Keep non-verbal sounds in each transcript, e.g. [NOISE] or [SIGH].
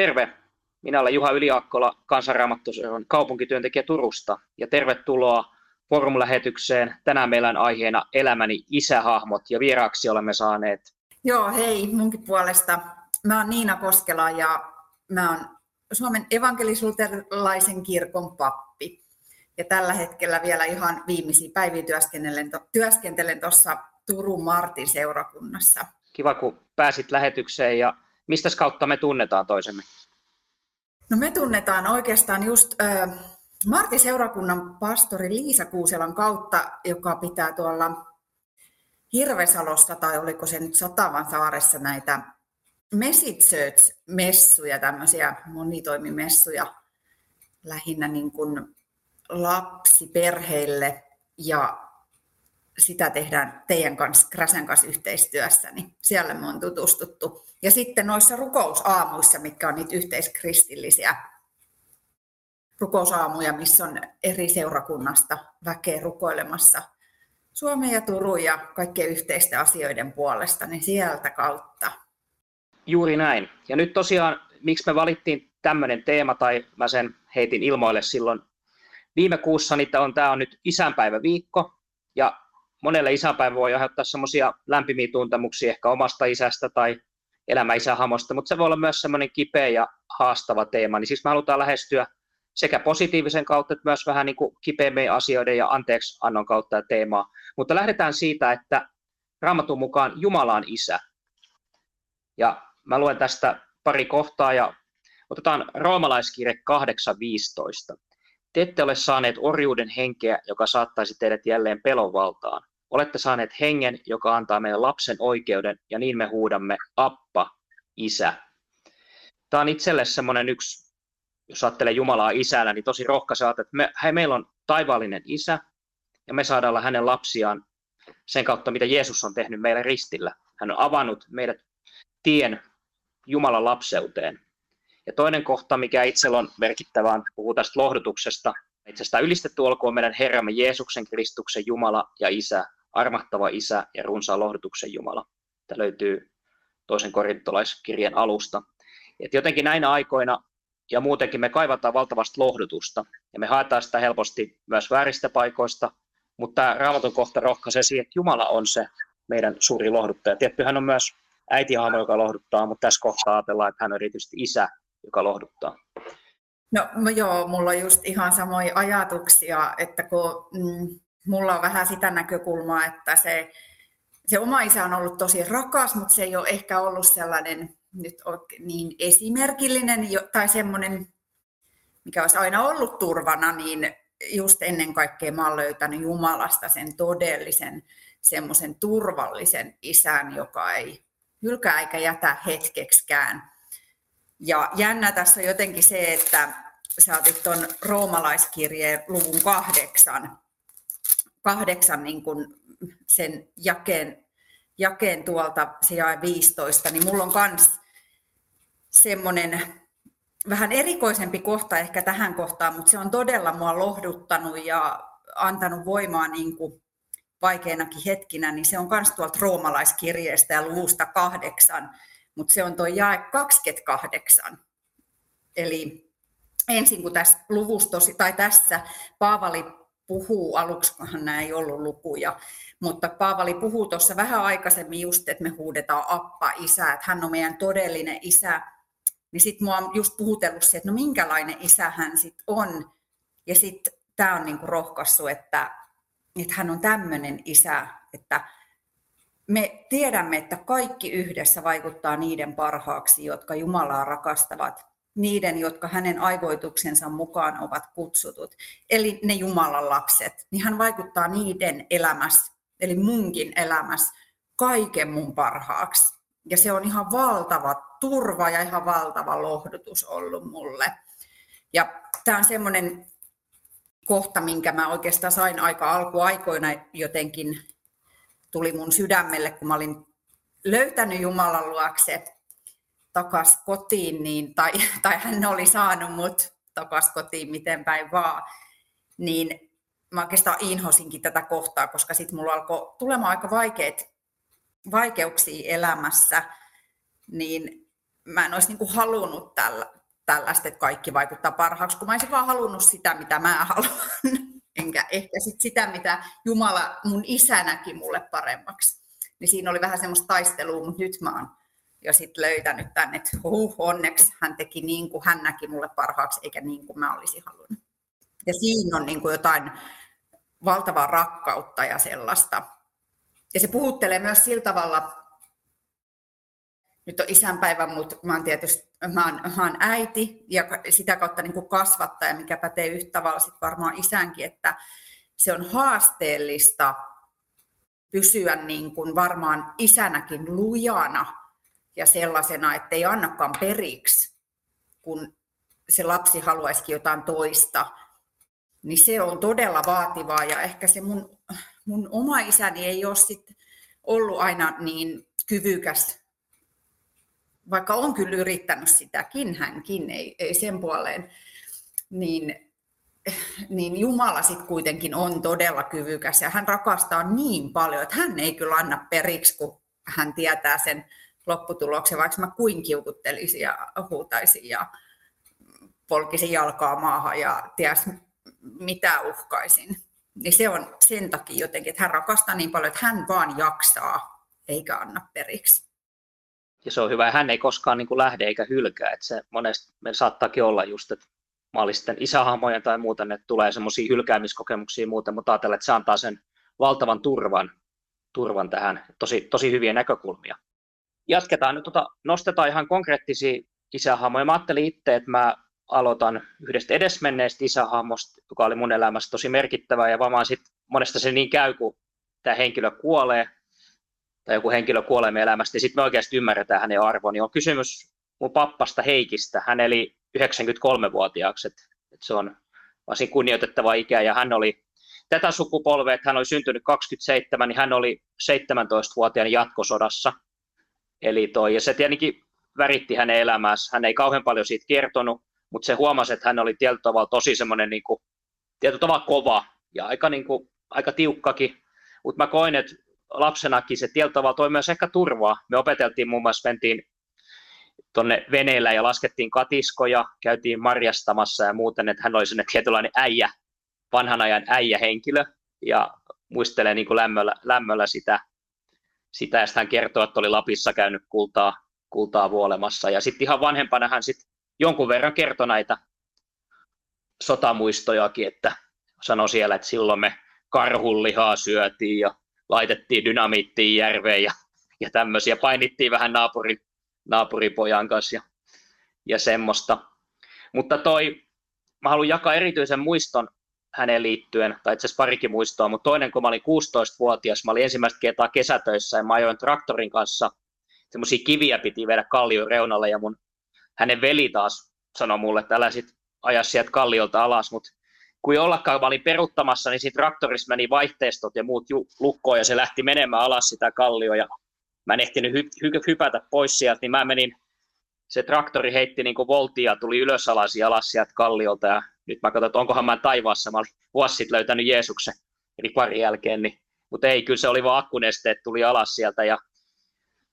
terve. Minä olen Juha Yliakkola, kansanraamattuseuran kaupunkityöntekijä Turusta ja tervetuloa forum-lähetykseen. Tänään meillä on aiheena elämäni isähahmot ja vieraaksi olemme saaneet. Joo, hei munkin puolesta. Mä oon Niina Koskela ja mä oon Suomen evankelisuuterilaisen kirkon pappi. Ja tällä hetkellä vielä ihan viimeisiä päiviä työskentelen, työskentelen tuossa Turun Martin seurakunnassa. Kiva, kun pääsit lähetykseen ja mistä kautta me tunnetaan toisemme? No me tunnetaan oikeastaan just äh, Martin seurakunnan pastori Liisa Kuuselan kautta, joka pitää tuolla Hirvesalossa, tai oliko se nyt Satavan saaressa näitä message messuja tämmöisiä monitoimimessuja lähinnä niin kuin lapsiperheille ja sitä tehdään teidän kanssa, Kräsen kanssa yhteistyössä, niin siellä me on tutustuttu. Ja sitten noissa rukousaamuissa, mitkä on niitä yhteiskristillisiä rukousaamuja, missä on eri seurakunnasta väkeä rukoilemassa Suomen ja Turun ja kaikkien yhteisten asioiden puolesta, niin sieltä kautta. Juuri näin. Ja nyt tosiaan, miksi me valittiin tämmöinen teema, tai mä sen heitin ilmoille silloin viime kuussa, niin on, tämä on nyt isänpäiväviikko, ja monelle isänpäivä voi aiheuttaa semmoisia lämpimiä tuntemuksia ehkä omasta isästä tai elämä isähamosta, mutta se voi olla myös semmoinen kipeä ja haastava teema, niin siis me halutaan lähestyä sekä positiivisen kautta että myös vähän niin kuin kipeämmien asioiden ja anteeksi annon kautta teemaa. Mutta lähdetään siitä, että Raamatun mukaan Jumala on isä. Ja mä luen tästä pari kohtaa ja otetaan roomalaiskirje 8.15. Te ette ole saaneet orjuuden henkeä, joka saattaisi teidät jälleen pelon valtaan. Olette saaneet hengen, joka antaa meille lapsen oikeuden, ja niin me huudamme Appa, Isä. Tämä on itselle semmoinen yksi, jos ajattelee Jumalaa isänä, niin tosi rohkaiseva, että me, hei, meillä on taivaallinen isä, ja me saadaan olla hänen lapsiaan sen kautta, mitä Jeesus on tehnyt meille ristillä. Hän on avannut meidät tien Jumalan lapseuteen. Ja toinen kohta, mikä itsellä on merkittävää, on puhuu tästä lohdutuksesta. Itse asiassa ylistetty olkoon meidän Herramme Jeesuksen Kristuksen Jumala ja Isä, armahtava Isä ja runsaan lohdutuksen Jumala. Tämä löytyy toisen korintolaiskirjan alusta. Et jotenkin näinä aikoina ja muutenkin me kaivataan valtavasti lohdutusta ja me haetaan sitä helposti myös vääristä paikoista, mutta tämä raamatun kohta rohkaisee siihen, että Jumala on se meidän suuri lohduttaja. Tietty hän on myös äitihahmo, joka lohduttaa, mutta tässä kohtaa ajatellaan, että hän on erityisesti isä, joka lohduttaa. No joo, mulla on just ihan samoja ajatuksia, että kun mm, mulla on vähän sitä näkökulmaa, että se, se oma isä on ollut tosi rakas, mutta se ei ole ehkä ollut sellainen nyt niin esimerkillinen tai semmoinen, mikä olisi aina ollut turvana, niin just ennen kaikkea mä olen löytänyt Jumalasta sen todellisen semmoisen turvallisen isän, joka ei hylkää eikä jätä hetkeksikään. Ja jännä tässä on jotenkin se, että sä otit tuon roomalaiskirjeen luvun kahdeksan, kahdeksan niin kuin sen jakeen, jakeen tuolta se jae 15, niin mulla on myös semmoinen vähän erikoisempi kohta ehkä tähän kohtaan, mutta se on todella mua lohduttanut ja antanut voimaa niin kuin vaikeinakin hetkinä, niin se on myös tuolta roomalaiskirjeestä ja luvusta kahdeksan, mutta se on tuo jae 28. Eli ensin kun tässä luvussa, tai tässä Paavali puhuu, aluksihan nämä ei ollut lukuja, mutta Paavali puhuu tuossa vähän aikaisemmin just, että me huudetaan appa, isä, että hän on meidän todellinen isä, niin sitten mua on just puhutellut se, että no minkälainen isä hän sitten on, ja sitten tämä on niinku rohkaissut, että, että hän on tämmöinen isä, että me tiedämme, että kaikki yhdessä vaikuttaa niiden parhaaksi, jotka Jumalaa rakastavat niiden, jotka hänen aivoituksensa mukaan ovat kutsutut, eli ne Jumalan lapset, niin hän vaikuttaa niiden elämässä, eli munkin elämässä, kaiken mun parhaaksi. Ja se on ihan valtava turva ja ihan valtava lohdutus ollut mulle. Ja tämä on semmoinen kohta, minkä mä oikeastaan sain aika alkuaikoina jotenkin tuli mun sydämelle, kun mä olin löytänyt Jumalan luokse takas kotiin, niin, tai, [LAUGHS] tai hän oli saanut mut takas kotiin miten päin vaan, niin mä oikeastaan inhosinkin tätä kohtaa, koska sitten mulla alkoi tulemaan aika vaikeat, vaikeuksia elämässä, niin mä en olisi niin kuin halunnut tällä, tällaista, että kaikki vaikuttaa parhaaksi, kun mä olisin vaan halunnut sitä, mitä mä haluan. [LAUGHS] Enkä ehkä sit sitä, mitä Jumala mun isä näki mulle paremmaksi. Niin siinä oli vähän semmoista taistelua, mutta nyt mä oon jo sit löytänyt tänne, että huh, onneksi hän teki niin kuin hän näki mulle parhaaksi, eikä niin kuin mä olisin halunnut. Ja siinä on niin kuin jotain valtavaa rakkautta ja sellaista. Ja se puhuttelee myös sillä tavalla, nyt on isänpäivä, mutta mä oon tietysti mä oon, mä oon äiti ja sitä kautta niin kuin kasvattaja, mikä pätee yhtä tavalla sit varmaan isänkin, että se on haasteellista pysyä niin kuin varmaan isänäkin lujana ja sellaisena, että ei annakaan periksi, kun se lapsi haluaisikin jotain toista, niin se on todella vaativaa. Ja ehkä se mun, mun oma isäni ei ole sit ollut aina niin kyvykäs, vaikka on kyllä yrittänyt sitäkin hänkin, ei, ei sen puoleen, niin, niin Jumala sitten kuitenkin on todella kyvykäs. Ja hän rakastaa niin paljon, että hän ei kyllä anna periksi, kun hän tietää sen lopputuloksen, vaikka mä kuin kiukuttelisin ja huutaisin ja polkisin jalkaa maahan ja ties mitä uhkaisin. Niin se on sen takia jotenkin, että hän rakastaa niin paljon, että hän vaan jaksaa eikä anna periksi. Ja se on hyvä, hän ei koskaan niin kuin lähde eikä hylkää. Että se monesti meillä saattaakin olla just, että sitten isähahmoja tai muuten, että tulee semmoisia hylkäämiskokemuksia muuten, mutta ajatellen, että se antaa sen valtavan turvan, turvan tähän. Tosi, tosi hyviä näkökulmia jatketaan nyt, tota, nostetaan ihan konkreettisia isähahmoja. Mä ajattelin itse, että mä aloitan yhdestä edesmenneestä isähahmosta, joka oli mun elämässä tosi merkittävä, ja varmaan sitten monesta se niin käy, kun tämä henkilö kuolee, tai joku henkilö kuolee meidän elämästä, ja sitten me oikeasti ymmärretään hänen arvon, niin on kysymys mun pappasta Heikistä. Hän eli 93-vuotiaaksi, että et se on varsin kunnioitettava ikä, ja hän oli tätä sukupolvea, että hän oli syntynyt 27, niin hän oli 17-vuotiaana jatkosodassa – Eli toi, ja se tietenkin väritti hänen elämäänsä. Hän ei kauhean paljon siitä kertonut, mutta se huomasi, että hän oli tietyllä tavalla tosi semmoinen niin kuin, tietyllä tavalla kova ja aika, niin kuin, aika tiukkakin. Mutta mä koin, että lapsenakin se tietyllä tavalla toi myös ehkä turvaa. Me opeteltiin muun muassa, mentiin tuonne veneellä ja laskettiin katiskoja, käytiin marjastamassa ja muuten, että hän oli sellainen tietynlainen äijä, vanhan ajan äijähenkilö ja muistelee niin kuin lämmöllä, lämmöllä sitä, sitä, hän kertoo, että oli Lapissa käynyt kultaa, kultaa vuolemassa. Ja sitten ihan vanhempana hän sitten jonkun verran kertoi näitä sotamuistojakin, että sanoi siellä, että silloin me karhunlihaa syötiin ja laitettiin dynamiittiin järveen ja, ja tämmöisiä. Painittiin vähän naapurin, naapuripojan kanssa ja, ja semmoista. Mutta toi, mä haluan jakaa erityisen muiston häneen liittyen, tai itse asiassa parikin muistoa, mutta toinen, kun mä olin 16-vuotias, mä olin ensimmäistä kertaa kesätöissä ja mä ajoin traktorin kanssa, semmoisia kiviä piti viedä kallion reunalle ja mun hänen veli taas sanoi mulle, että älä sit aja sieltä kalliolta alas, mutta kun ollakaan, mä olin peruttamassa, niin siinä traktorissa meni vaihteistot ja muut lukkoon ja se lähti menemään alas sitä kallioa ja mä en ehtinyt hy- hy- hypätä pois sieltä, niin mä menin, se traktori heitti niin voltia, tuli ylös alas ja alas sieltä kalliolta ja nyt mä katsoin, että onkohan mä taivaassa, mä olin vuosi sitten löytänyt Jeesuksen, eli pari jälkeen, niin, mutta ei, kyllä se oli vaan akkunesteet, tuli alas sieltä ja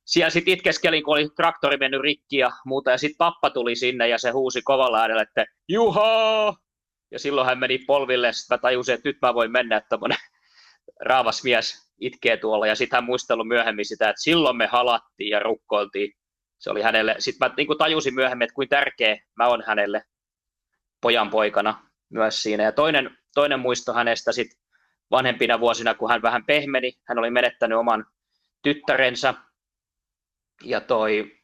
siellä sitten itkeskelin, kun oli traktori mennyt rikki ja muuta, ja sitten pappa tuli sinne ja se huusi kovalla äänellä, että Juha! Ja silloin hän meni polville, sitten mä tajusin, että nyt mä voin mennä, että [LAUGHS] raavas mies itkee tuolla, ja sitten hän muistellut myöhemmin sitä, että silloin me halattiin ja rukkoiltiin. Se oli hänelle, sitten mä niin kuin tajusin myöhemmin, että kuinka tärkeä mä oon hänelle pojan poikana myös siinä. Ja toinen, toinen muisto hänestä sitten vanhempina vuosina, kun hän vähän pehmeni, hän oli menettänyt oman tyttärensä ja toi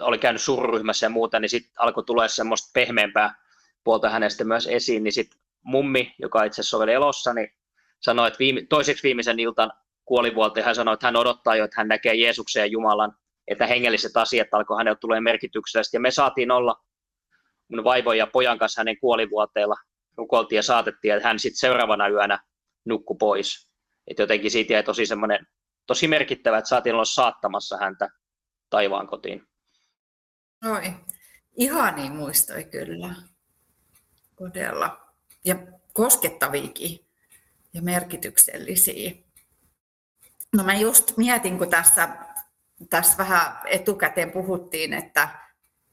oli käynyt sururyhmässä ja muuta, niin sitten alkoi tulla semmoista pehmeämpää puolta hänestä myös esiin, niin sitten mummi, joka itse asiassa oli elossa, niin sanoi, että viime, toiseksi viimeisen iltan kuolivuolta hän sanoi, että hän odottaa jo, että hän näkee Jeesuksen ja Jumalan, että hengelliset asiat alkoi hänelle tulee merkityksellisesti. Ja me saatiin olla mun vaivon ja pojan kanssa hänen kuolivuoteella nukoltiin ja saatettiin, että hän sitten seuraavana yönä nukku pois. Et jotenkin siitä jäi tosi semmoinen, tosi merkittävä, että saatiin olla saattamassa häntä taivaan kotiin. Oi, ihani muistoi kyllä. Todella. Ja koskettaviikin ja merkityksellisiä. No mä just mietin, kun tässä, tässä vähän etukäteen puhuttiin, että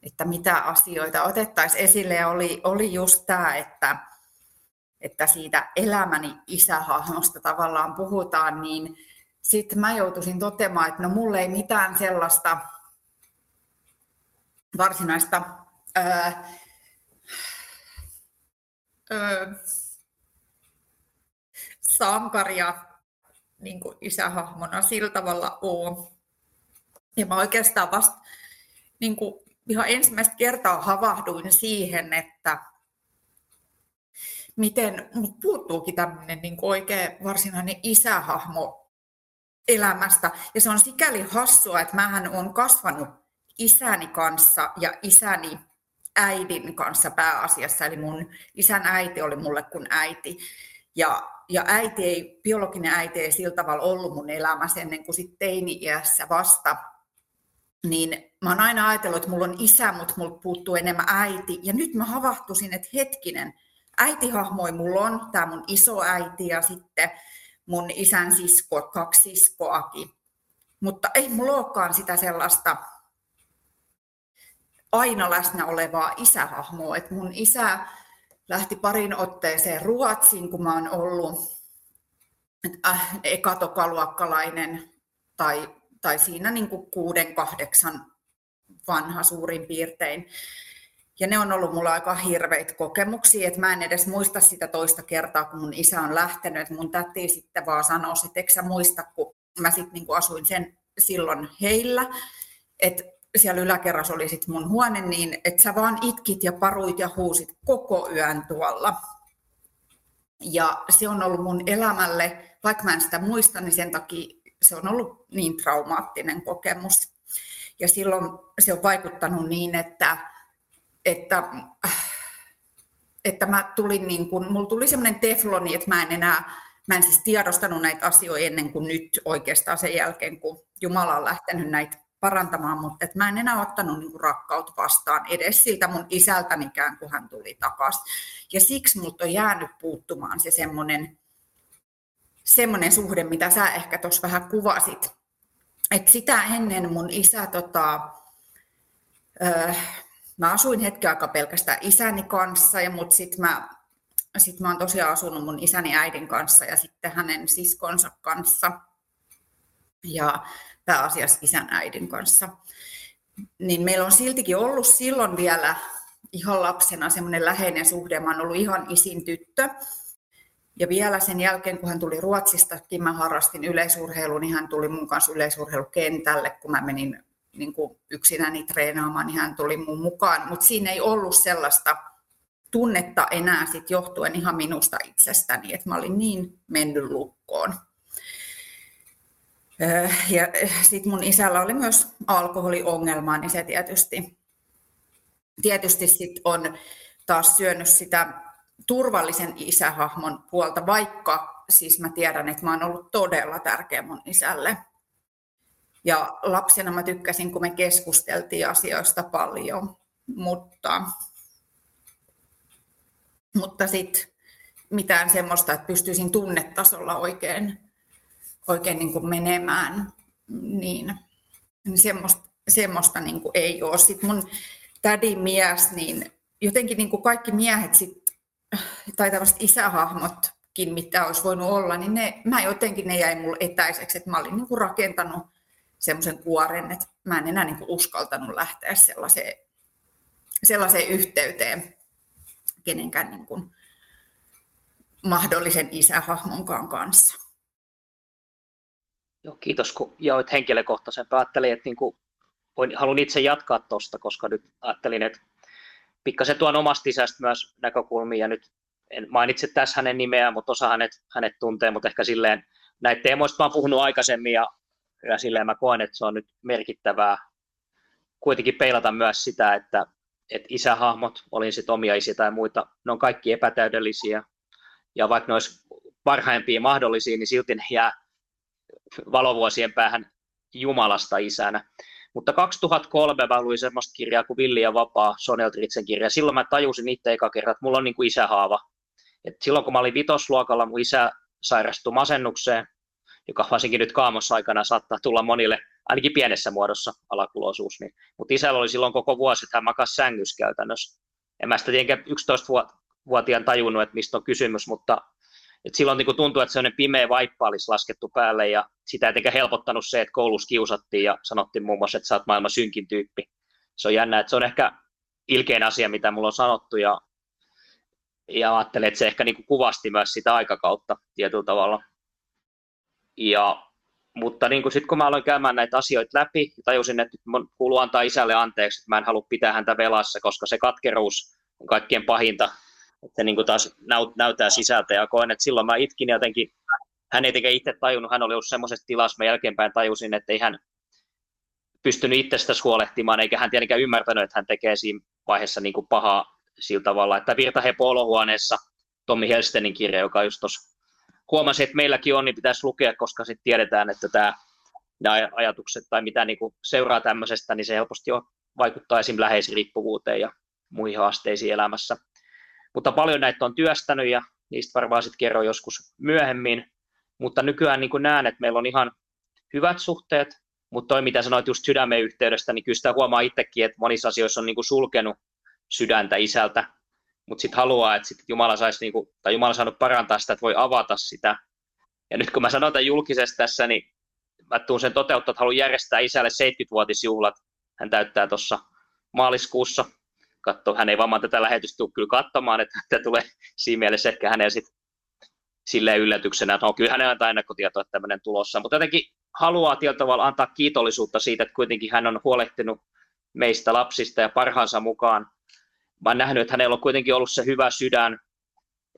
että mitä asioita otettaisiin esille. Ja oli, oli just tämä, että, että siitä elämäni isähahmosta tavallaan puhutaan, niin sitten mä joutuisin toteamaan, että no mulle ei mitään sellaista varsinaista öö, öö, sankaria niin kuin isähahmona sillä tavalla ole. Ja mä oikeastaan vasta niin kuin ihan ensimmäistä kertaa havahduin siihen, että miten mut puuttuukin tämmöinen niin oikein varsinainen isähahmo elämästä. Ja se on sikäli hassua, että mähän olen kasvanut isäni kanssa ja isäni äidin kanssa pääasiassa. Eli mun isän äiti oli mulle kuin äiti. Ja, ja äiti ei, biologinen äiti ei sillä tavalla ollut mun elämässä ennen kuin sitten teini-iässä vasta. Niin mä oon aina ajatellut, että mulla on isä, mutta mulla puuttuu enemmän äiti. Ja nyt mä havahtuisin, että hetkinen, äitihahmoi mulla on, tämä mun isoäiti ja sitten mun isän sisko, kaksi siskoakin. Mutta ei mulla olekaan sitä sellaista aina läsnä olevaa isähahmoa. Et mun isä lähti parin otteeseen Ruotsiin, kun mä oon ollut äh, ekatokaluokkalainen tai, tai siinä niin kuin kuuden, kahdeksan vanha suurin piirtein. Ja ne on ollut mulla aika hirveitä kokemuksia, että mä en edes muista sitä toista kertaa, kun mun isä on lähtenyt. Että mun täti sitten vaan sanoi, että eikö sä muista, kun mä sitten niin asuin sen silloin heillä, että siellä yläkerrassa oli sitten mun huone, niin että sä vaan itkit ja paruit ja huusit koko yön tuolla. Ja se on ollut mun elämälle, vaikka mä en sitä muista, niin sen takia se on ollut niin traumaattinen kokemus. Ja silloin se on vaikuttanut niin, että, että, että mä tulin niin kuin, mulla tuli semmoinen tefloni, että mä en enää, mä en siis tiedostanut näitä asioita ennen kuin nyt oikeastaan sen jälkeen, kun Jumala on lähtenyt näitä parantamaan, mutta et mä en enää ottanut niin rakkautta vastaan edes siltä mun isältänikään, kun hän tuli takaisin. Ja siksi multa on jäänyt puuttumaan se semmoinen semmoinen suhde, mitä sä ehkä tuossa vähän kuvasit. Et sitä ennen mun isä, tota, öö, mä asuin hetken aikaa pelkästään isäni kanssa, ja mut sit mä, sit mä oon tosiaan asunut mun isäni äidin kanssa ja sitten hänen siskonsa kanssa. Ja pääasiassa isän äidin kanssa. Niin meillä on siltikin ollut silloin vielä ihan lapsena semmoinen läheinen suhde. Mä oon ollut ihan isin tyttö. Ja vielä sen jälkeen, kun hän tuli Ruotsistakin, mä harrastin yleisurheilun, niin hän tuli mun kanssa yleisurheilukentälle, kun mä menin niin kuin yksinäni treenaamaan, niin hän tuli mun mukaan. Mutta siinä ei ollut sellaista tunnetta enää sit johtuen ihan minusta itsestäni, että mä olin niin mennyt lukkoon. Ja sitten mun isällä oli myös alkoholiongelma, niin se tietysti, tietysti sit on taas syönyt sitä turvallisen isähahmon puolta, vaikka siis mä tiedän, että mä oon ollut todella tärkeä mun isälle. Ja lapsena mä tykkäsin, kun me keskusteltiin asioista paljon, mutta, mutta sitten mitään semmoista, että pystyisin tunnetasolla oikein oikein niin kuin menemään, niin, semmoista, semmoista niin kuin ei ole. Sitten mun tädin mies, niin jotenkin niin kuin kaikki miehet sit, tai tämmöiset isähahmotkin, mitä olisi voinut olla, niin ne, mä jotenkin ne jäi mulle etäiseksi, että mä olin niin kuin rakentanut semmoisen kuoren, että mä en enää niin kuin uskaltanut lähteä sellaiseen, sellaiseen yhteyteen kenenkään niin kuin mahdollisen isähahmonkaan kanssa. Joo, kiitos kun jaoit henkilökohtaisen. Päättelin, että niin kuin voin, haluan itse jatkaa tuosta, koska nyt ajattelin, että pikkasen tuon omasta isästä myös näkökulmia, ja nyt en mainitse tässä hänen nimeään, mutta osa hänet, hänet tuntee, mutta ehkä silleen näitä teemoista mä oon puhunut aikaisemmin, ja, ja silleen mä koen, että se on nyt merkittävää kuitenkin peilata myös sitä, että, että isähahmot, olin sitten omia isiä tai muita, ne on kaikki epätäydellisiä, ja vaikka ne olisi parhaimpia mahdollisia, niin silti ne jää valovuosien päähän Jumalasta isänä. Mutta 2003 mä luin semmoista kirjaa kuin Villi ja Vapaa, Soneltritsen kirja. Silloin mä tajusin itse eka kerran, että mulla on niin kuin isähaava. Et silloin kun mä olin vitosluokalla, mun isä sairastui masennukseen, joka varsinkin nyt kaamossa aikana saattaa tulla monille ainakin pienessä muodossa alakuloisuus. Niin. Mutta isällä oli silloin koko vuosi, että hän makasi sängyssä käytännössä. En mä sitä tietenkään 11-vuotiaan tajunnut, että mistä on kysymys, mutta et silloin niin tuntui, että sellainen pimeä vaippa olisi laskettu päälle ja sitä ei helpottanut se, että koulussa kiusattiin ja sanottiin muun muassa, että sä oot maailman synkin tyyppi. Se on jännä, että se on ehkä ilkein asia, mitä mulla on sanottu ja, ja ajattelin, että se ehkä niin kuin kuvasti myös sitä aikakautta tietyllä tavalla. Ja, mutta niin sitten kun mä aloin käymään näitä asioita läpi, tajusin, että mun kuuluu antaa isälle anteeksi, että mä en halua pitää häntä velassa, koska se katkeruus on kaikkien pahinta, että se niin kuin taas näyttää sisältä ja koen, että silloin mä itkin jotenkin, hän ei itse tajunnut, hän oli ollut semmoisessa tilassa, mä jälkeenpäin tajusin, että ei hän pystynyt itsestäsi huolehtimaan, eikä hän tietenkään ymmärtänyt, että hän tekee siinä vaiheessa niin kuin pahaa sillä tavalla, että Virta Hepo olohuoneessa Tommi Helstenin kirja, joka just tuossa huomasi, että meilläkin on, niin pitäisi lukea, koska sitten tiedetään, että tämä, nämä ajatukset tai mitä niin kuin seuraa tämmöisestä, niin se helposti jo vaikuttaa esim. läheisriippuvuuteen ja muihin haasteisiin elämässä. Mutta paljon näitä on työstänyt ja niistä varmaan sitten kerron joskus myöhemmin. Mutta nykyään niin näen, että meillä on ihan hyvät suhteet, mutta toi mitä sanoit just sydämen yhteydestä, niin kyllä sitä huomaa itsekin, että monissa asioissa on niin kuin sulkenut sydäntä isältä, mutta sitten haluaa, että sit Jumala saisi, niin kuin, tai Jumala saanut parantaa sitä, että voi avata sitä. Ja nyt kun mä sanon tämän julkisesti tässä, niin mä tuun sen toteuttaa, että haluan järjestää isälle 70-vuotisjuhlat. Hän täyttää tuossa maaliskuussa. Katso, hän ei varmaan tätä lähetystä tule kyllä katsomaan, että tämä tulee siinä mielessä ehkä häneen sitten silleen yllätyksenä, että no, kyllä hänellä on ennakkotietoa, että tämmöinen tulossa, mutta jotenkin haluaa tietyllä tavalla antaa kiitollisuutta siitä, että kuitenkin hän on huolehtinut meistä lapsista ja parhaansa mukaan. Mä oon nähnyt, että hänellä on kuitenkin ollut se hyvä sydän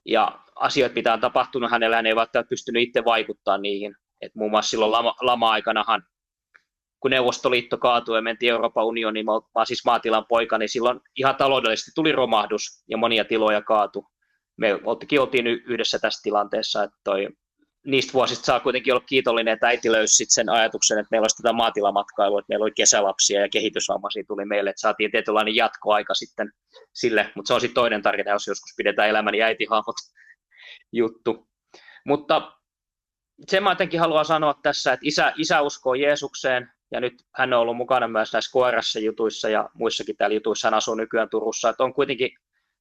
ja asiat, mitä on tapahtunut hänellä, hän ei välttämättä pystynyt itse vaikuttaa niihin. Et muun muassa silloin lama, lama-aikanahan, kun Neuvostoliitto kaatui ja mentiin Euroopan unioniin, mä siis maatilan poika, niin silloin ihan taloudellisesti tuli romahdus ja monia tiloja kaatui. Me oltiin yhdessä tässä tilanteessa, että toi niistä vuosista saa kuitenkin olla kiitollinen, että äiti löysi sen ajatuksen, että meillä olisi tätä maatilamatkailua, että meillä oli kesälapsia ja kehitysvammaisia tuli meille, että saatiin tietynlainen jatkoaika sitten sille, mutta se on sitten toinen tarina, jos joskus pidetään elämän ja äitihahmot [LAUGHS] juttu. Mutta sen mä jotenkin haluan sanoa tässä, että isä, isä uskoo Jeesukseen, ja nyt hän on ollut mukana myös näissä koirassa jutuissa ja muissakin täällä jutuissa, hän asuu nykyään Turussa, että on kuitenkin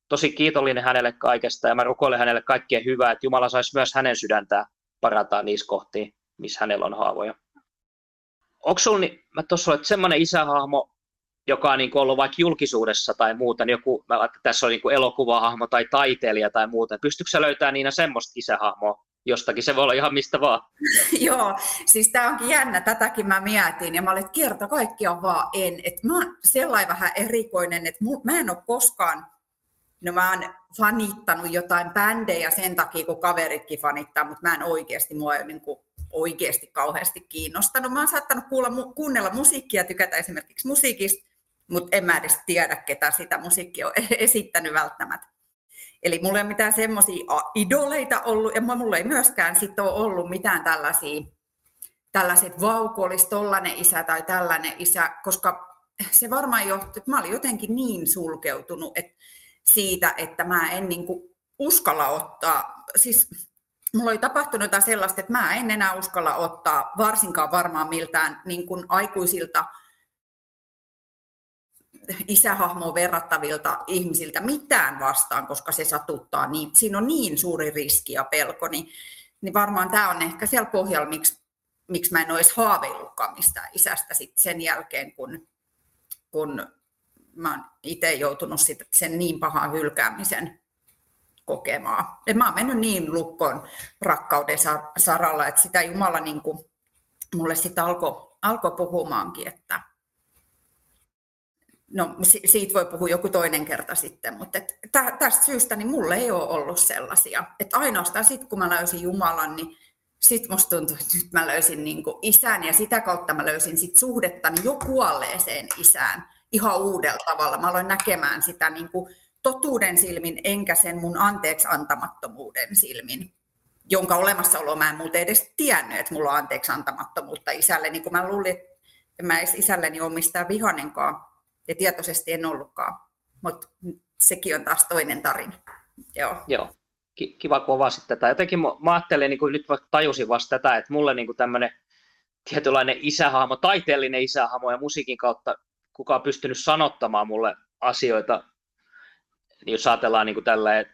tosi kiitollinen hänelle kaikesta, ja mä rukoilen hänelle kaikkea hyvää, että Jumala saisi myös hänen sydäntään parantaa niissä kohtiin, missä hänellä on haavoja. Onko sinulla, niin, mä tuossa että semmoinen isähahmo, joka on niin ollut vaikka julkisuudessa tai muuta, niin joku, vaikka tässä on niin elokuvahahmo tai taiteilija tai muuta, pystytkö sä löytämään niinä semmoista isähahmoa jostakin, se voi olla ihan mistä vaan. [LAUGHS] Joo, siis tämä onkin jännä, tätäkin mä mietin, ja mä olin, että kerta kaikkiaan vaan en, että mä oon sellainen vähän erikoinen, että mä en ole koskaan No mä oon fanittanut jotain bändejä sen takia, kun kaveritkin fanittaa, mutta mä en oikeasti, mua ei niin kuin oikeasti kauheasti kiinnostanut. Mä oon saattanut kuulla, kuunnella musiikkia, tykätä esimerkiksi musiikista, mutta en mä edes tiedä, ketä sitä musiikkia on [LAUGHS] esittänyt välttämättä. Eli mulla ei ole mitään semmoisia idoleita ollut, ja mulla ei myöskään sit ole ollut mitään tällaisia, tällaiset vauku olisi tollainen isä tai tällainen isä, koska se varmaan johtui, että mä olin jotenkin niin sulkeutunut, että siitä, että mä en niin kuin uskalla ottaa, siis mulla oli tapahtunut jotain sellaista, että mä en enää uskalla ottaa varsinkaan varmaan miltään niin kuin aikuisilta isähahmoon verrattavilta ihmisiltä mitään vastaan, koska se satuttaa, niin siinä on niin suuri riski ja pelko, niin, niin varmaan tämä on ehkä siellä pohjalla, miksi, miksi mä en olisi haaveillutkaan mistään isästä sit sen jälkeen, kun, kun mä oon itse joutunut sit sen niin pahan hylkäämisen kokemaan. Et mä oon mennyt niin lukkoon rakkauden saralla, että sitä Jumala niin kuin, mulle sitten alkoi alko puhumaankin, että no siitä voi puhua joku toinen kerta sitten, mutta et tästä syystä niin mulle ei ole ollut sellaisia. Että ainoastaan sitten kun mä löysin Jumalan, niin sitten musta tuntui, että nyt mä löysin niin isän ja sitä kautta mä löysin sit suhdettani jo kuolleeseen isään ihan uudella tavalla. Mä aloin näkemään sitä niin totuuden silmin, enkä sen mun anteeksi antamattomuuden silmin, jonka olemassaolo mä en muuten edes tiennyt, että mulla on anteeksi antamattomuutta isälle, niin kuin mä luulin, että mä edes isälleni ole mistään vihanenkaan, ja tietoisesti en ollutkaan. Mutta sekin on taas toinen tarina. Joo. Joo. Kiva, kun avasit tätä. Jotenkin mä, mä ajattelin, niin kuin nyt tajusin vasta tätä, että mulle niin tämmöinen tietynlainen isähahmo, taiteellinen isähahmo ja musiikin kautta kukaan pystynyt sanottamaan mulle asioita, niin jos ajatellaan niin kuin tällä,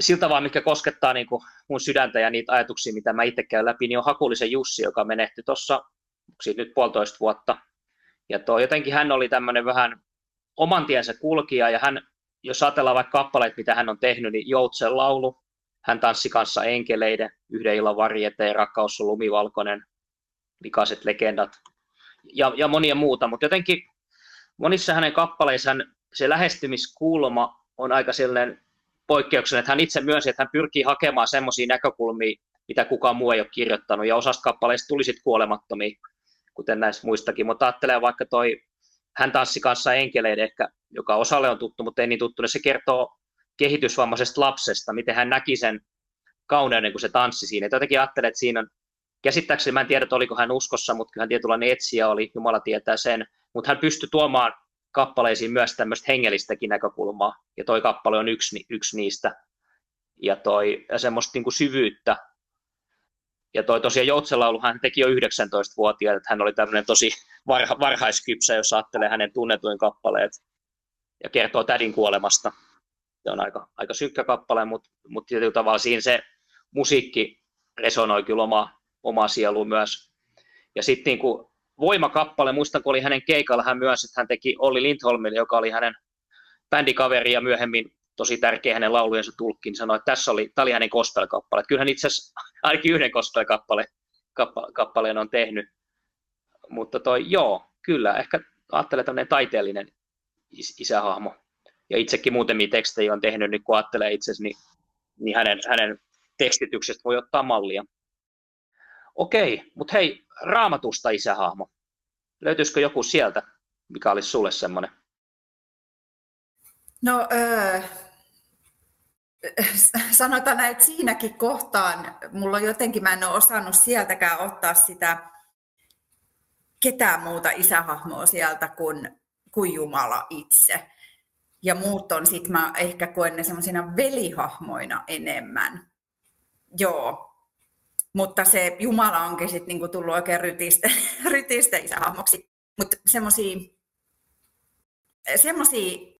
siltä vaan, mikä koskettaa niin kuin mun sydäntä ja niitä ajatuksia, mitä mä itse käyn läpi, niin on Hakulisen Jussi, joka menehtyi tuossa nyt puolitoista vuotta. Ja toi, jotenkin hän oli tämmöinen vähän oman tiensä kulkija, ja hän, jos ajatellaan vaikka kappaleet, mitä hän on tehnyt, niin Joutsen laulu, hän tanssi kanssa enkeleiden, yhden illan varjeteen, rakkaus on lumivalkoinen, likaiset legendat ja, ja monia muuta, mutta jotenkin monissa hänen kappaleissaan se lähestymiskulma on aika sellainen poikkeuksellinen, että hän itse myönsi, että hän pyrkii hakemaan semmoisia näkökulmia, mitä kukaan muu ei ole kirjoittanut, ja osasta kappaleista tuli sitten kuolemattomia, kuten näissä muistakin, mutta ajattelee vaikka toi hän tanssi kanssa enkeleiden ehkä, joka osalle on tuttu, mutta ei niin tuttu, niin se kertoo kehitysvammaisesta lapsesta, miten hän näki sen kauneuden, kun se tanssi siinä. Et jotenkin ajattelen, että siinä on, käsittääkseni mä en tiedä, oliko hän uskossa, mutta hän tietynlainen etsiä oli, Jumala tietää sen, mutta hän pystyi tuomaan kappaleisiin myös tämmöistä hengellistäkin näkökulmaa, ja toi kappale on yksi, yksi niistä, ja, toi, ja semmoista niin kuin syvyyttä, ja toi tosiaan Joutselaulu hän teki jo 19-vuotiaana, että hän oli tämmöinen tosi varha, varhaiskypsä, jos ajattelee hänen tunnetuin kappaleet, ja kertoo tädin kuolemasta. Se on aika, aika synkkä kappale, mutta, mutta tietyllä tavalla siinä se musiikki resonoi kyllä oma, oma sielu myös. Ja sitten niin kuin voimakappale, muistan kun oli hänen keikalla, hän myös, että hän teki Olli Lindholmille, joka oli hänen bändikaveri ja myöhemmin tosi tärkeä hänen laulujensa tulkki, niin sanoi, että tässä oli, tämä oli hänen gospel-kappale. Kyllähän itse asiassa [LAUGHS] ainakin yhden gospel-kappaleen kappaleen on tehnyt. Mutta toi, joo, kyllä, ehkä ajattelee tämmöinen taiteellinen is- isähahmo. Ja itsekin muutamia tekstejä on tehnyt, niin kun ajattelee itse niin, niin hänen, hänen tekstityksestä voi ottaa mallia. Okei, mutta hei, raamatusta isähahmo. Löytyisikö joku sieltä, mikä olisi sulle semmoinen? No, öö, sanotaan näin, että siinäkin kohtaan mulla on jotenkin, mä en ole osannut sieltäkään ottaa sitä ketään muuta isähahmoa sieltä kuin, kuin Jumala itse. Ja muut on sitten, mä ehkä koen ne semmoisina velihahmoina enemmän. Joo, mutta se Jumala onkin sitten niinku tullut oikein rytistä, [LAUGHS] rytistä isähahmoksi. Mutta semmoisia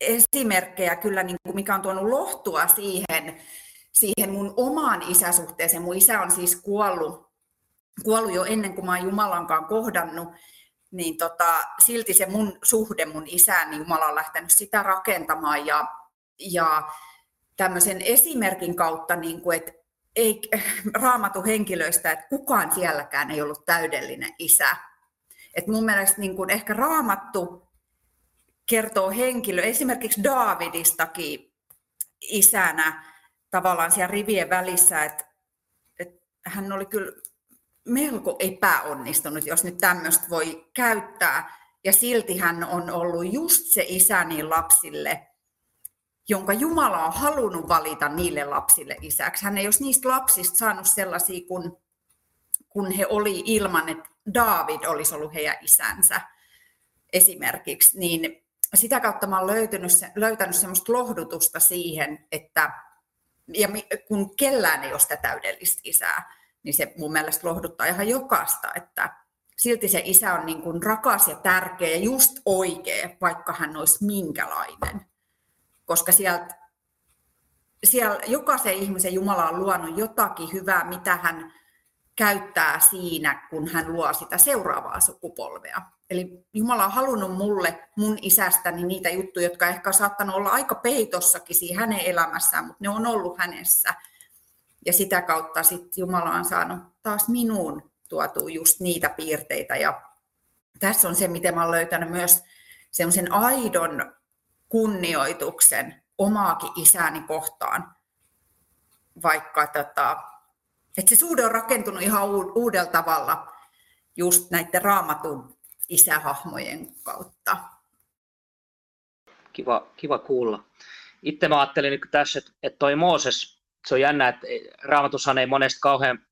esimerkkejä kyllä, niin kuin mikä on tuonut lohtua siihen, siihen mun omaan isäsuhteeseen. Mun isä on siis kuollut, kuollut jo ennen kuin mä oon Jumalankaan kohdannut, niin tota, silti se mun suhde mun isään, niin Jumala on lähtenyt sitä rakentamaan ja, ja tämmöisen esimerkin kautta, niin kuin, että ei [LAUGHS] raamatu henkilöistä, että kukaan sielläkään ei ollut täydellinen isä. Et mun mielestä niin kuin ehkä raamattu kertoo henkilö, esimerkiksi Daavidistakin isänä tavallaan siellä rivien välissä, että, että hän oli kyllä melko epäonnistunut, jos nyt tämmöistä voi käyttää. Ja silti hän on ollut just se isä niin lapsille, jonka Jumala on halunnut valita niille lapsille isäksi. Hän ei olisi niistä lapsista saanut sellaisia, kun, kun he oli ilman, että David olisi ollut heidän isänsä esimerkiksi. Niin sitä kautta mä olen löytänyt, löytänyt semmoista lohdutusta siihen, että ja kun kellään ei ole sitä täydellistä isää, niin se mun mielestä lohduttaa ihan jokaista, että silti se isä on niin kuin rakas ja tärkeä ja just oikea, vaikka hän olisi minkälainen. Koska sieltä, siellä jokaisen ihmisen Jumala on luonut jotakin hyvää, mitä hän käyttää siinä, kun hän luo sitä seuraavaa sukupolvea. Eli Jumala on halunnut mulle, mun isästäni, niitä juttuja, jotka ehkä on saattanut olla aika peitossakin siinä hänen elämässään, mutta ne on ollut hänessä. Ja sitä kautta sitten Jumala on saanut taas minuun tuotua just niitä piirteitä. Ja tässä on se, miten mä olen löytänyt myös semmoisen aidon kunnioituksen omaakin isäni kohtaan. Vaikka tota, että se suhde on rakentunut ihan uudella tavalla just näiden raamatun isähahmojen kautta. Kiva, kiva kuulla. Itse mä ajattelin nyt tässä, että, toi Mooses, se on jännä, että raamatushan ei monesti kauhean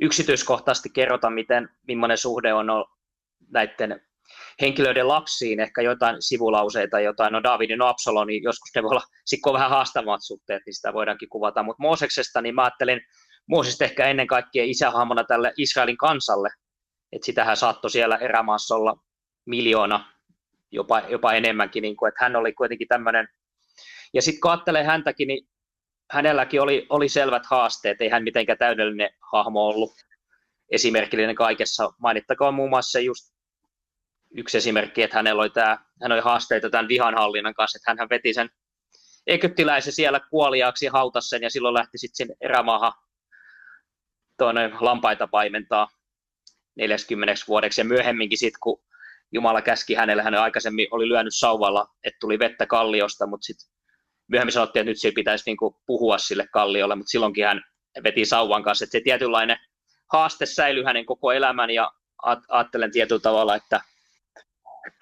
yksityiskohtaisesti kerrota, miten, millainen suhde on näiden henkilöiden lapsiin, ehkä jotain sivulauseita, jotain, no Davidin no Absalon, niin joskus ne voi olla sitten vähän haastavat suhteet, niin sitä voidaankin kuvata, mutta Mooseksesta, niin mä ajattelin, Mooses ehkä ennen kaikkea isähahmona tälle Israelin kansalle, että sitähän saattoi siellä erämaassa olla miljoona, jopa, jopa enemmänkin, niin kuin, että hän oli kuitenkin tämmöinen, ja sitten kun ajattelee häntäkin, niin hänelläkin oli, oli selvät haasteet, ei hän mitenkään täydellinen hahmo ollut, esimerkillinen kaikessa. Mainittakoon muun muassa just yksi esimerkki, että hänellä oli, tämä, hän oli haasteita tämän vihanhallinnan kanssa, että hän veti sen egyptiläisen siellä kuoliaaksi ja sen, ja silloin lähti sitten sinne erämaahan tuonne lampaita paimentaa 40 vuodeksi, ja myöhemminkin sitten, kun Jumala käski hänelle, hän aikaisemmin oli lyönyt sauvalla, että tuli vettä kalliosta, mutta sitten myöhemmin sanottiin, että nyt se pitäisi niinku puhua sille kalliolle, mutta silloinkin hän veti sauvan kanssa, että se tietynlainen haaste säilyi hänen koko elämän, ja ajattelen tietyllä tavalla, että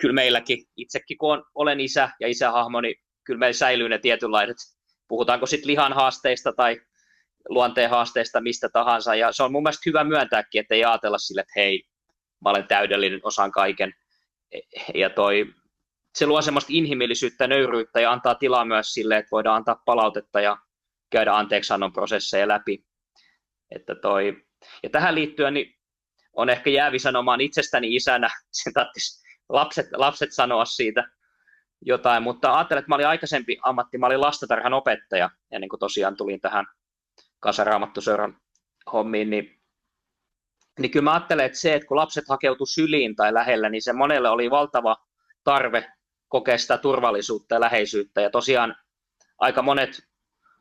kyllä meilläkin, itsekin kun olen isä ja isähahmo, niin kyllä meillä säilyy ne tietynlaiset, puhutaanko sitten lihan haasteista tai luonteen haasteista, mistä tahansa, ja se on mun mielestä hyvä myöntääkin, että ei ajatella sille, että hei, mä olen täydellinen, osaan kaiken, ja toi, se luo semmoista inhimillisyyttä, nöyryyttä ja antaa tilaa myös sille, että voidaan antaa palautetta ja käydä anteeksiannon prosesseja läpi. Että toi, ja tähän liittyen niin on ehkä jäävi sanomaan itsestäni isänä, [LAUGHS] sen lapset, lapset sanoa siitä jotain, mutta ajattelen, että mä olin aikaisempi ammatti, mä olin lastatarhan opettaja, ennen kuin tosiaan tulin tähän kasaraamattuseuran hommiin, niin, niin kyllä mä ajattelen, että se, että kun lapset hakeutu syliin tai lähellä, niin se monelle oli valtava tarve kokea sitä turvallisuutta ja läheisyyttä, ja tosiaan aika monet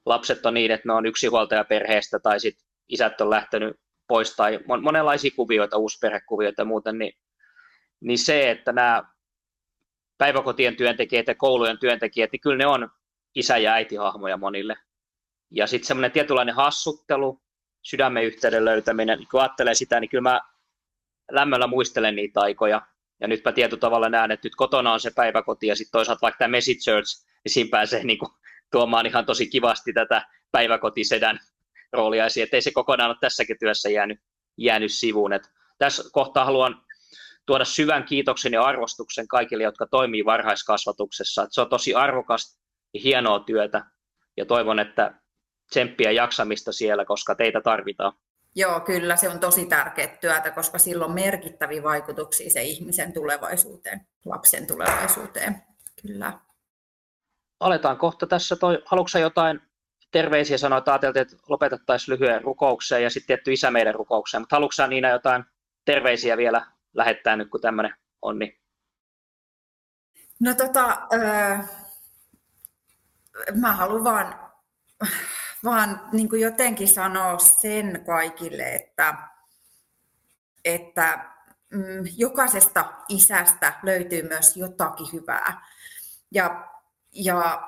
lapset on niin, että ne on yksinhuoltajaperheestä tai sitten isät on lähtenyt pois tai monenlaisia kuvioita, uusperhekuvioita ja muuten, niin niin se, että nämä päiväkotien työntekijät ja koulujen työntekijät, niin kyllä ne on isä- ja äitihahmoja monille. Ja sitten semmoinen tietynlainen hassuttelu, sydämen yhteyden löytäminen, kun ajattelee sitä, niin kyllä mä lämmöllä muistelen niitä aikoja. Ja nyt mä tietyllä tavalla näen, että nyt kotona on se päiväkoti ja sitten toisaalta vaikka tämä Message Church, niin siinä pääsee niin kuin tuomaan ihan tosi kivasti tätä päiväkotisedän roolia esiin, että ei se kokonaan ole tässäkin työssä jäänyt, jäänyt sivuun. Et tässä kohtaa haluan tuoda syvän kiitoksen ja arvostuksen kaikille, jotka toimii varhaiskasvatuksessa. Että se on tosi arvokasta ja hienoa työtä ja toivon, että tsemppiä jaksamista siellä, koska teitä tarvitaan. Joo, kyllä se on tosi tärkeää työtä, koska sillä on merkittäviä vaikutuksia se ihmisen tulevaisuuteen, lapsen tulevaisuuteen. Kyllä. Aletaan kohta tässä. Toi, haluatko jotain terveisiä sanoa, että ajateltiin, että lopetettaisiin lyhyen rukoukseen ja sitten tietty isä meidän rukoukseen, mutta haluatko Niina jotain terveisiä vielä lähettää nyt, kun tämmöinen on? Niin... No tota, öö, mä haluan vaan, vaan niin kuin jotenkin sanoa sen kaikille, että, että mm, jokaisesta isästä löytyy myös jotakin hyvää. Ja, ja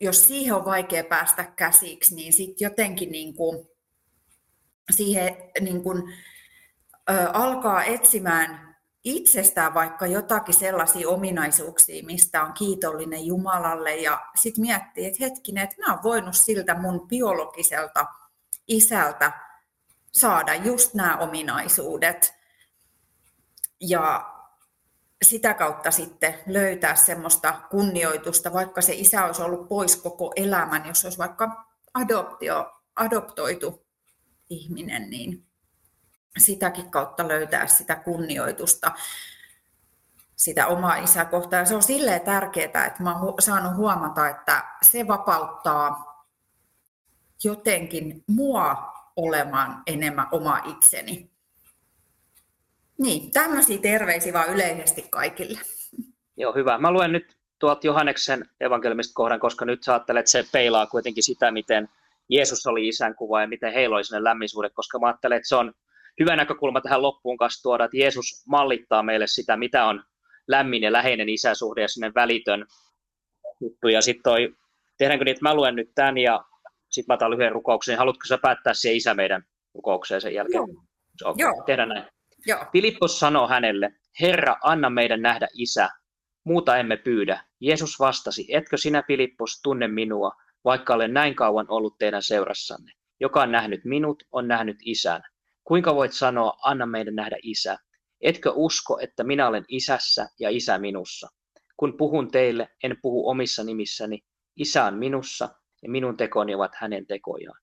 jos siihen on vaikea päästä käsiksi, niin sitten jotenkin niin kuin siihen niin kuin, ö, alkaa etsimään itsestään vaikka jotakin sellaisia ominaisuuksia, mistä on kiitollinen Jumalalle. Ja sitten miettii, että hetkinen, että mä oon voinut siltä mun biologiselta isältä saada just nämä ominaisuudet. Ja sitä kautta sitten löytää semmoista kunnioitusta, vaikka se isä olisi ollut pois koko elämän, jos olisi vaikka adoptio, adoptoitu ihminen, niin sitäkin kautta löytää sitä kunnioitusta sitä omaa isää kohtaan. Se on silleen tärkeää, että mä oon saanut huomata, että se vapauttaa jotenkin mua olemaan enemmän oma itseni. Niin, tämmöisiä terveisiä vaan yleisesti kaikille. Joo, hyvä. Mä luen nyt tuolta Johanneksen evankelmista kohdan, koska nyt sä ajattelet, että se peilaa kuitenkin sitä, miten Jeesus oli isän kuva ja miten heillä oli sellainen lämmisuhde, koska mä ajattelen, että se on hyvä näkökulma tähän loppuun kanssa tuoda, että Jeesus mallittaa meille sitä, mitä on lämmin ja läheinen isäsuhde ja sinne välitön juttu. Ja sitten toi, tehdäänkö niin, että mä luen nyt tämän ja sitten mä otan lyhyen rukouksen. Haluatko sä päättää siihen isä meidän rukoukseen sen jälkeen? Joo. Okay, Joo. Tehdään näin. Joo. Filippos sanoi hänelle, Herra, anna meidän nähdä isä, muuta emme pyydä. Jeesus vastasi, etkö sinä Filippos tunne minua, vaikka olen näin kauan ollut teidän seurassanne. Joka on nähnyt minut, on nähnyt isän. Kuinka voit sanoa, anna meidän nähdä isä? Etkö usko, että minä olen isässä ja isä minussa? Kun puhun teille, en puhu omissa nimissäni. Isä on minussa ja minun tekoni ovat hänen tekojaan.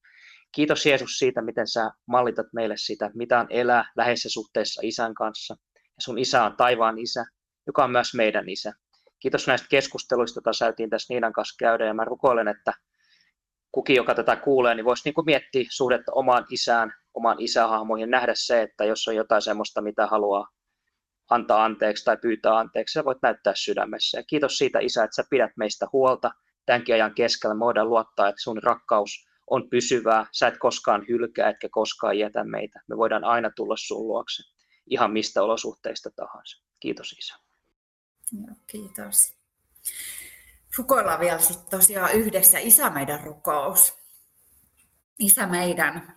Kiitos Jeesus siitä, miten sä mallitat meille sitä, mitä on elää läheisessä suhteessa isän kanssa. Ja sun isä on taivaan isä, joka on myös meidän isä. Kiitos näistä keskusteluista, joita säätiin tässä Niinan kanssa käydä. Ja mä rukoilen, että kukin, joka tätä kuulee, niin voisi niin miettiä suhdetta omaan isään, omaan isähahmoihin ja nähdä se, että jos on jotain sellaista, mitä haluaa antaa anteeksi tai pyytää anteeksi, sä voit näyttää sydämessä. Ja kiitos siitä, Isä, että sä pidät meistä huolta tämänkin ajan keskellä. Me voidaan luottaa, että sun rakkaus on pysyvää. Sä et koskaan hylkää, etkä koskaan jätä meitä. Me voidaan aina tulla sun luokse, ihan mistä olosuhteista tahansa. Kiitos, Isä. Joo, kiitos. Rukoillaan vielä sitten tosiaan yhdessä Isä meidän rukous. Isä meidän,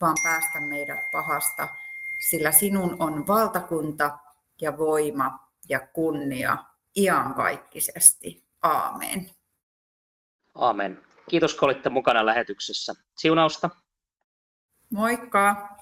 vaan päästä meidät pahasta, sillä sinun on valtakunta ja voima ja kunnia iankaikkisesti. Aamen. Aamen. Kiitos kun olitte mukana lähetyksessä. Siunausta. Moikka!